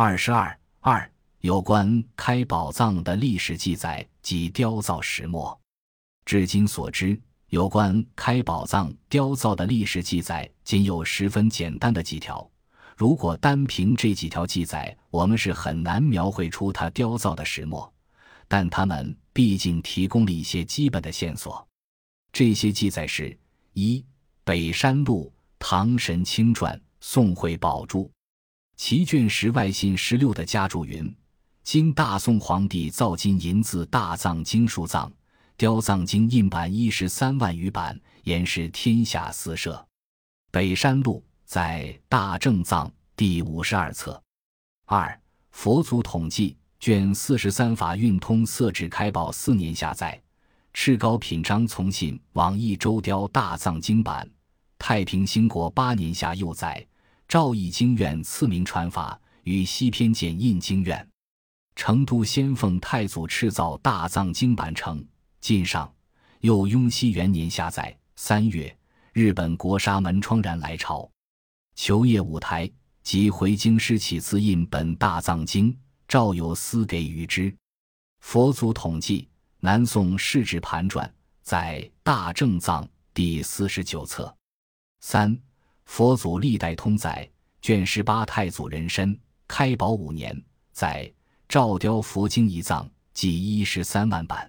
二十二二有关开宝藏的历史记载及雕造石墨。至今所知，有关开宝藏雕造的历史记载仅有十分简单的几条。如果单凭这几条记载，我们是很难描绘出它雕造的石墨。但他们毕竟提供了一些基本的线索。这些记载是：一、北山路唐神清传宋会宝注。其卷十外信十六的家注云：“今大宋皇帝造金银字大藏经书藏，雕藏经印版一十三万余版，言是天下四舍。”北山路在大正藏第五十二册。二佛祖统计卷四十三法运通色至开宝四年下载，赤高品章从信往义周雕大藏经版，太平兴国八年下又载。赵义经院赐名传法，与西偏简印经院。成都先奉太祖敕造大藏经版成，晋上。又雍熙元年下载。三月，日本国沙门窗然来朝，求业舞台，即回京师起自印本大藏经，赵有司给予之。佛祖统计，南宋世志盘转在大正藏第四十九册。三。佛祖历代通载卷十八太祖人参开宝五年载赵雕佛经一藏计一十三万版，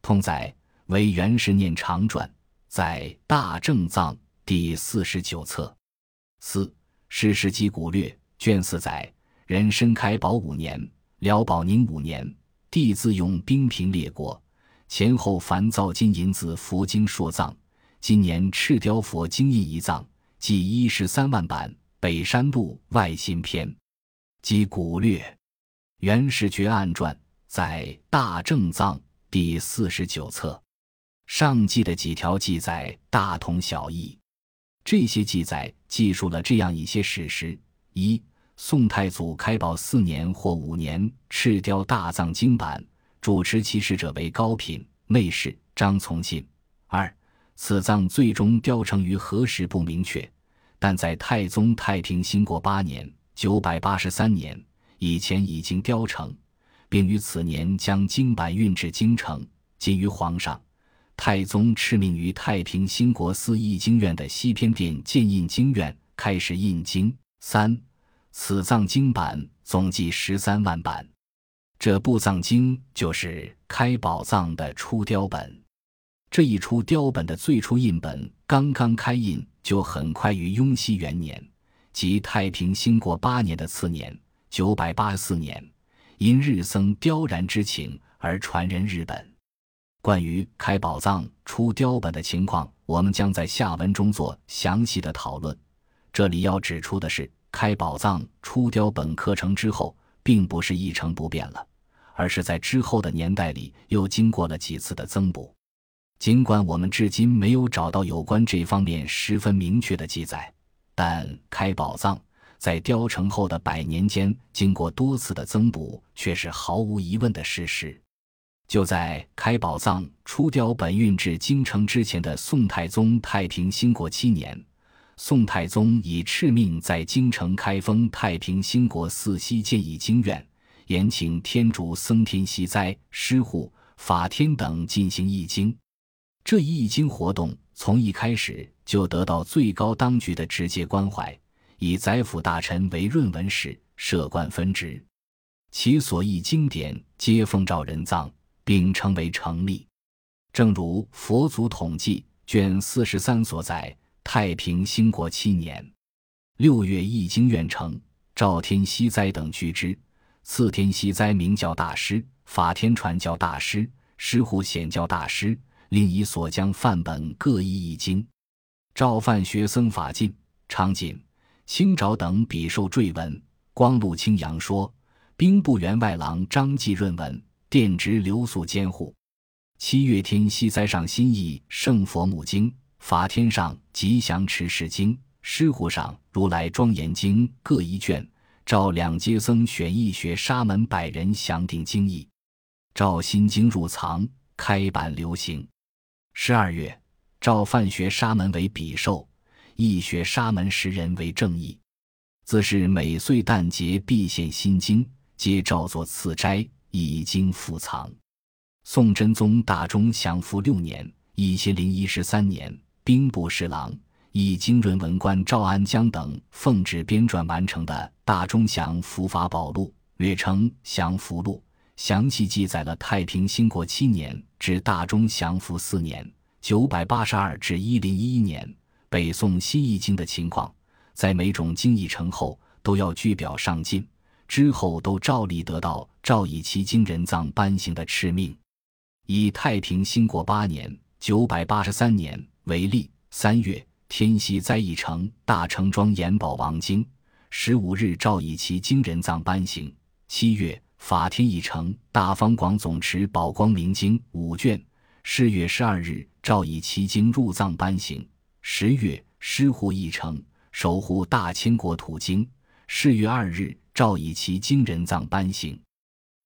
通载为元十年长传在大正藏第四十九册。四史实记古略卷四载人参开宝五年辽宝宁五年帝自用兵平列国前后凡造金银子佛经数藏今年赤雕佛经印一藏。记一十三万版，北山路外新篇，即古略元始绝案传，在大正藏第四十九册。上记的几条记载大同小异。这些记载记述了这样一些史实：一、宋太祖开宝四年或五年赤雕大藏经版，主持其事者为高品内侍张从信；二、此藏最终雕成于何时不明确，但在太宗太平兴国八年（九百八十三年）以前已经雕成，并于此年将经版运至京城，今于皇上。太宗敕命于太平兴国寺译经院的西偏殿建印经院，开始印经。三，此藏经版总计十三万版，这部藏经就是开宝藏的初雕本。这一出雕本的最初印本刚刚开印，就很快于雍熙元年，即太平兴国八年的次年（九百八四年），因日僧雕然之请而传人日本。关于开宝藏出雕本的情况，我们将在下文中做详细的讨论。这里要指出的是，开宝藏出雕本刻成之后，并不是一成不变了，而是在之后的年代里又经过了几次的增补。尽管我们至今没有找到有关这方面十分明确的记载，但开宝藏在雕成后的百年间经过多次的增补，却是毫无疑问的事实。就在开宝藏出雕本运至京城之前的宋太宗太平兴国七年，宋太宗以敕命在京城开封太平兴国寺西建议经院，延请天竺僧天西哉、师护、法天等进行译经。这一易经活动从一开始就得到最高当局的直接关怀，以宰辅大臣为润文使，设官分职，其所译经典皆奉诏人藏，并称为成立。正如佛祖统计卷四十三所载：太平兴国七年六月，易经院成，赵天锡灾等居之，次天锡灾明教大师，法天传教大师，师虎显教大师。另以所将范本各译一经，赵范学僧法进、昌进、清沼等笔受赘文。光禄清扬说，兵部员外郎张继润文，殿直留宿监护。七月天西哉上新译《圣佛母经》，法天上吉祥持世经，师护上如来庄严经各一卷。赵两阶僧选义学沙门百人详定经义，赵心经入藏，开版流行。十二月，诏范学沙门为比受，义学沙门十人为正义。自是每岁旦节必献心经，皆照作次斋，以经复藏。宋真宗大中祥符六年（一千零一十三年），兵部侍郎、以经润文官赵安江等奉旨编撰完成的《大中祥符法宝录》，略称《祥符录》，详细记载了太平兴国七年至大中祥符四年（九百八十二至一零一一年）北宋新易经的情况。在每种经译成后，都要据表上进，之后都照例得到赵以其经人藏颁行的敕命。以太平兴国八年（九百八十三年）为例，三月，天禧在义城大成庄延宝王经，十五日赵以其经人藏颁行。七月，法天一成大方广总持宝光明经五卷，十月十二日诏以其经入藏颁行。十月，师护义城守护大清国土经，十月二日诏以其经人藏颁行。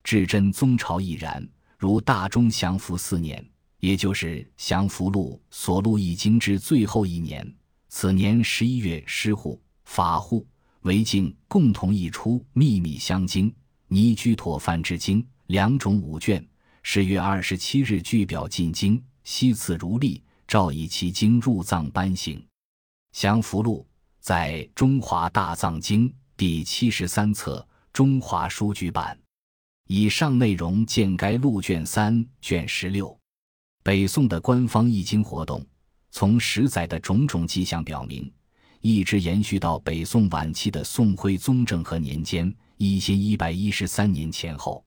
至真宗朝亦然。如大中祥符四年，也就是祥符录所录易经之最后一年，此年十一月，师护、法护、为敬共同译出《秘密香经》《尼居妥梵志经》两种五卷。十月二十七日，据表进京，悉赐如例，诏以其经入藏颁行。祥符录在《中华大藏经》第七十三册中华书局版。以上内容见该录卷三卷十六。北宋的官方译经活动，从十载的种种迹象表明，一直延续到北宋晚期的宋徽宗政和年间（一千一百一十三年前后）。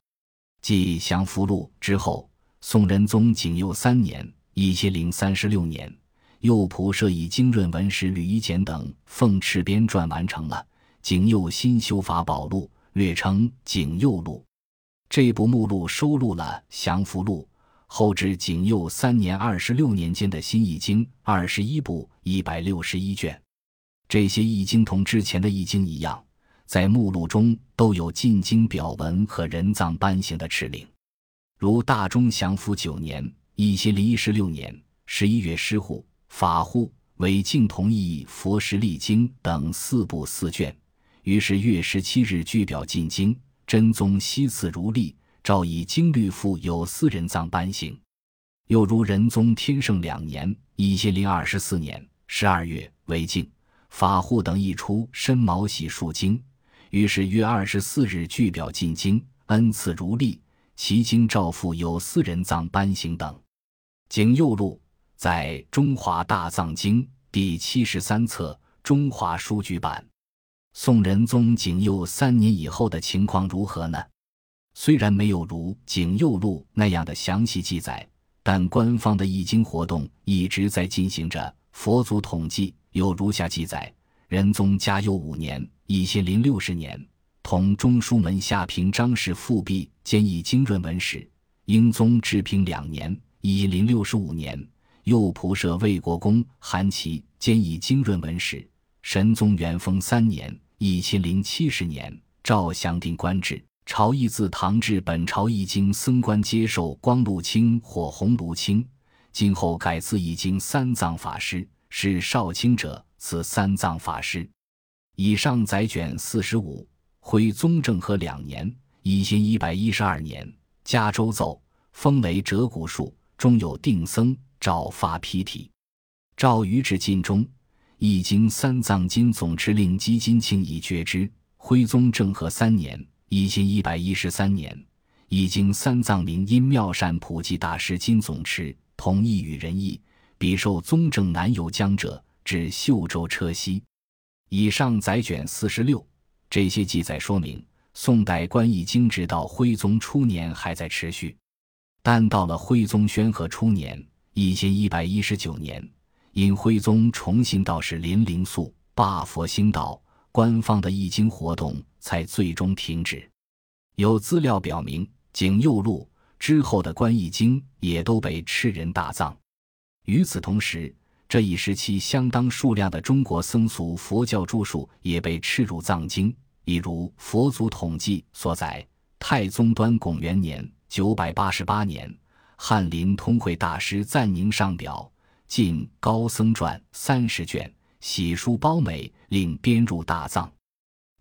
继降符录之后，宋仁宗景佑三年（一千零三十六年），右仆射以经润文史吕夷简等奉敕编撰完成了《景佑新修法宝录》，略称《景佑录》。这部目录收录了降符录后至景佑三年、二十六年间的新易经二十一部一百六十一卷。这些易经同之前的易经一样，在目录中都有进京表文和人葬颁行的敕令。如大中祥符九年（一千零一十六年）十一月，师护、法护为敬同意佛石历经等四部四卷，于是月十七日据表进京。真宗悉赐如例，诏以经律赋有司人葬颁行。又如仁宗天圣两年（一千零二十四年）十二月，为敬、法护等译出申毛喜数经，于是约二十四日据表进京，恩赐如例，其经诏复有四人葬班行等。景佑录在《中华大藏经》第七十三册中华书局版。宋仁宗景佑三年以后的情况如何呢？虽然没有如《景佑录》那样的详细记载，但官方的译经活动一直在进行着。佛祖统计有如下记载：仁宗嘉佑五年（一千零六十年），同中书门下平章事复辟兼译经润文史；英宗治平两年（一零六十五年），右仆射魏国公韩琦兼译经润文史。神宗元丰三年（一千零七十年），诏详定官制，朝议自唐至本朝易经僧官接受光禄卿或红禄卿，今后改赐易经三藏法师，是少卿者此三藏法师。以上载卷四十五。徽宗政和两年（一千一百一十二年），加州奏封为折骨术，中有定僧，诏发批体，诏于至晋中。易经三藏经总持令基金庆已决之。徽宗政和三年（一千一百一十三年），易经三藏名因妙善普济大师金总持同意与仁义，比受宗正南游江者，至秀州车溪。以上载卷四十六。这些记载说明，宋代官易经直到徽宗初年还在持续，但到了徽宗宣和初年（一千一百一十九年）。因徽宗重新道士林灵素罢佛兴道，官方的易经活动才最终停止。有资料表明，景佑录之后的官译经也都被赤人大葬。与此同时，这一时期相当数量的中国僧俗佛教著述也被赤入藏经，例如《佛祖统计》所载，太宗端拱元年（九百八十八年），翰林通会大师赞宁上表。晋高僧传三十卷，喜书褒美，令编入大藏。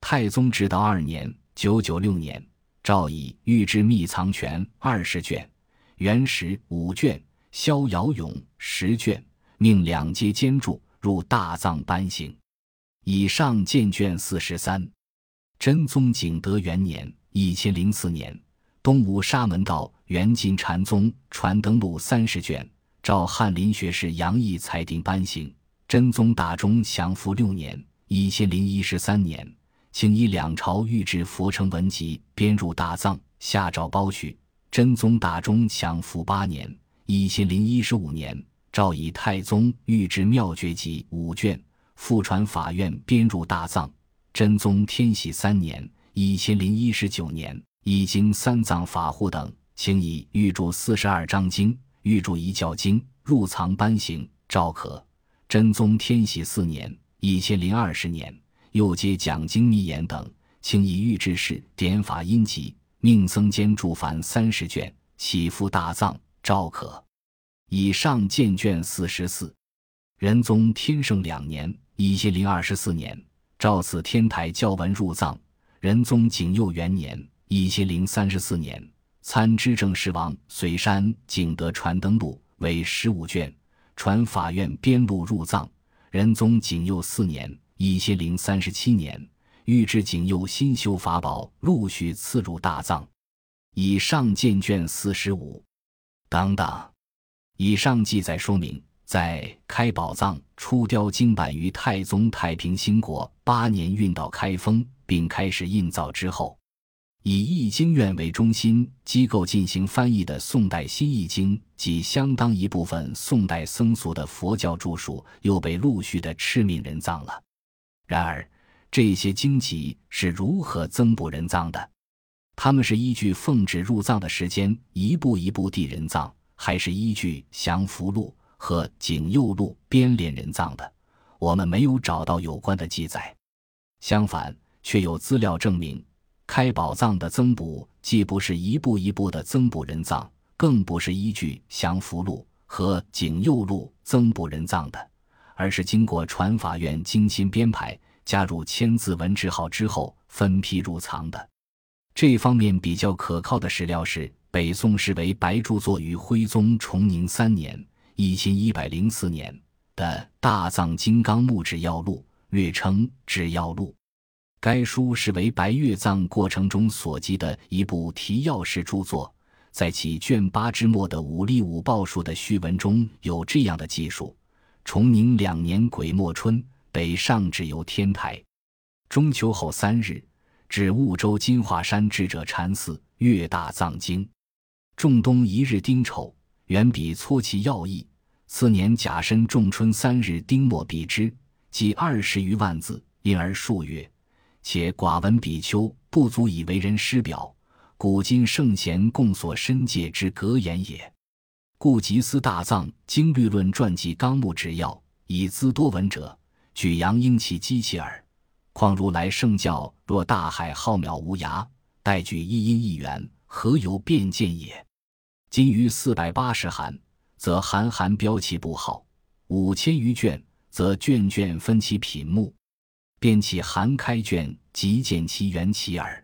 太宗直道二年（九九六年），诏以御制秘藏权二十卷，元时五卷，逍遥咏十卷，命两阶监注入大藏颁行。以上见卷四十三。真宗景德元年（一千零四年），东吴沙门道元晋禅宗传灯录三十卷，照翰林学士杨毅裁定颁行。真宗大中祥符六年（一千零一十三年），请以两朝御制佛成文集编入大藏，下诏包取。真宗大中祥符八年（一千零一十五年），诏以太宗御制妙绝集五卷，复传法院编入大藏。真宗天禧三年（一千零一十九年），已经三藏法护等，请以御注四十二章经、御注一教经入藏颁行。诏可。真宗天禧四年（一千零二十年），又接讲经密言等，请以御制事典法音集，命僧监注凡三十卷，起付大藏。诏可。以上见卷四十四。仁宗天圣两年（一千零二十四年）。诏赐天台教文入藏。仁宗景佑元年（一千零三十四年），参知政事王随山景德传灯录为十五卷，传法院编录入藏。仁宗景佑四年（一千零三十七年），御制景佑新修法宝陆续赐入大藏。以上见卷四十五。等等。以上记载说明。在开宝藏出雕经版于太宗太平兴国八年运到开封，并开始印造之后，以易经院为中心机构进行翻译的宋代新易经及相当一部分宋代僧俗的佛教著述，又被陆续的敕命人葬了。然而，这些经籍是如何增补人葬的？他们是依据奉旨入藏的时间一步一步地人葬，还是依据降符录？和景佑录编连人葬的，我们没有找到有关的记载。相反，却有资料证明，开宝藏的增补既不是一步一步的增补人葬，更不是依据降符录和景佑录增补人葬的，而是经过传法院精心编排，加入签字文字号之后分批入藏的。这方面比较可靠的史料是北宋时为白著作于徽宗崇宁三年。一千一百零四年的《大藏金刚木制要录》，略称《制药录》。该书是为白月藏过程中所记的一部提要式著作。在其卷八之末的五力五报数的序文中有这样的记述：崇宁两年癸末春，北上至游天台，中秋后三日，至婺州金华山智者禅寺阅大藏经。仲冬一日丁丑。远笔撮其要义。次年甲申仲春三日丁末笔之，即二十余万字，因而数月。且寡闻比丘不足以为人师表，古今圣贤共所深戒之格言也。故集思大藏经律论传记纲目之要，以资多闻者，举阳应其机器耳。况如来圣教若大海浩渺无涯，待举一因一缘，何由辩见也？今于四百八十函，则函函标其不好；五千余卷，则卷卷分其品目。便起函开卷，即见其原起耳。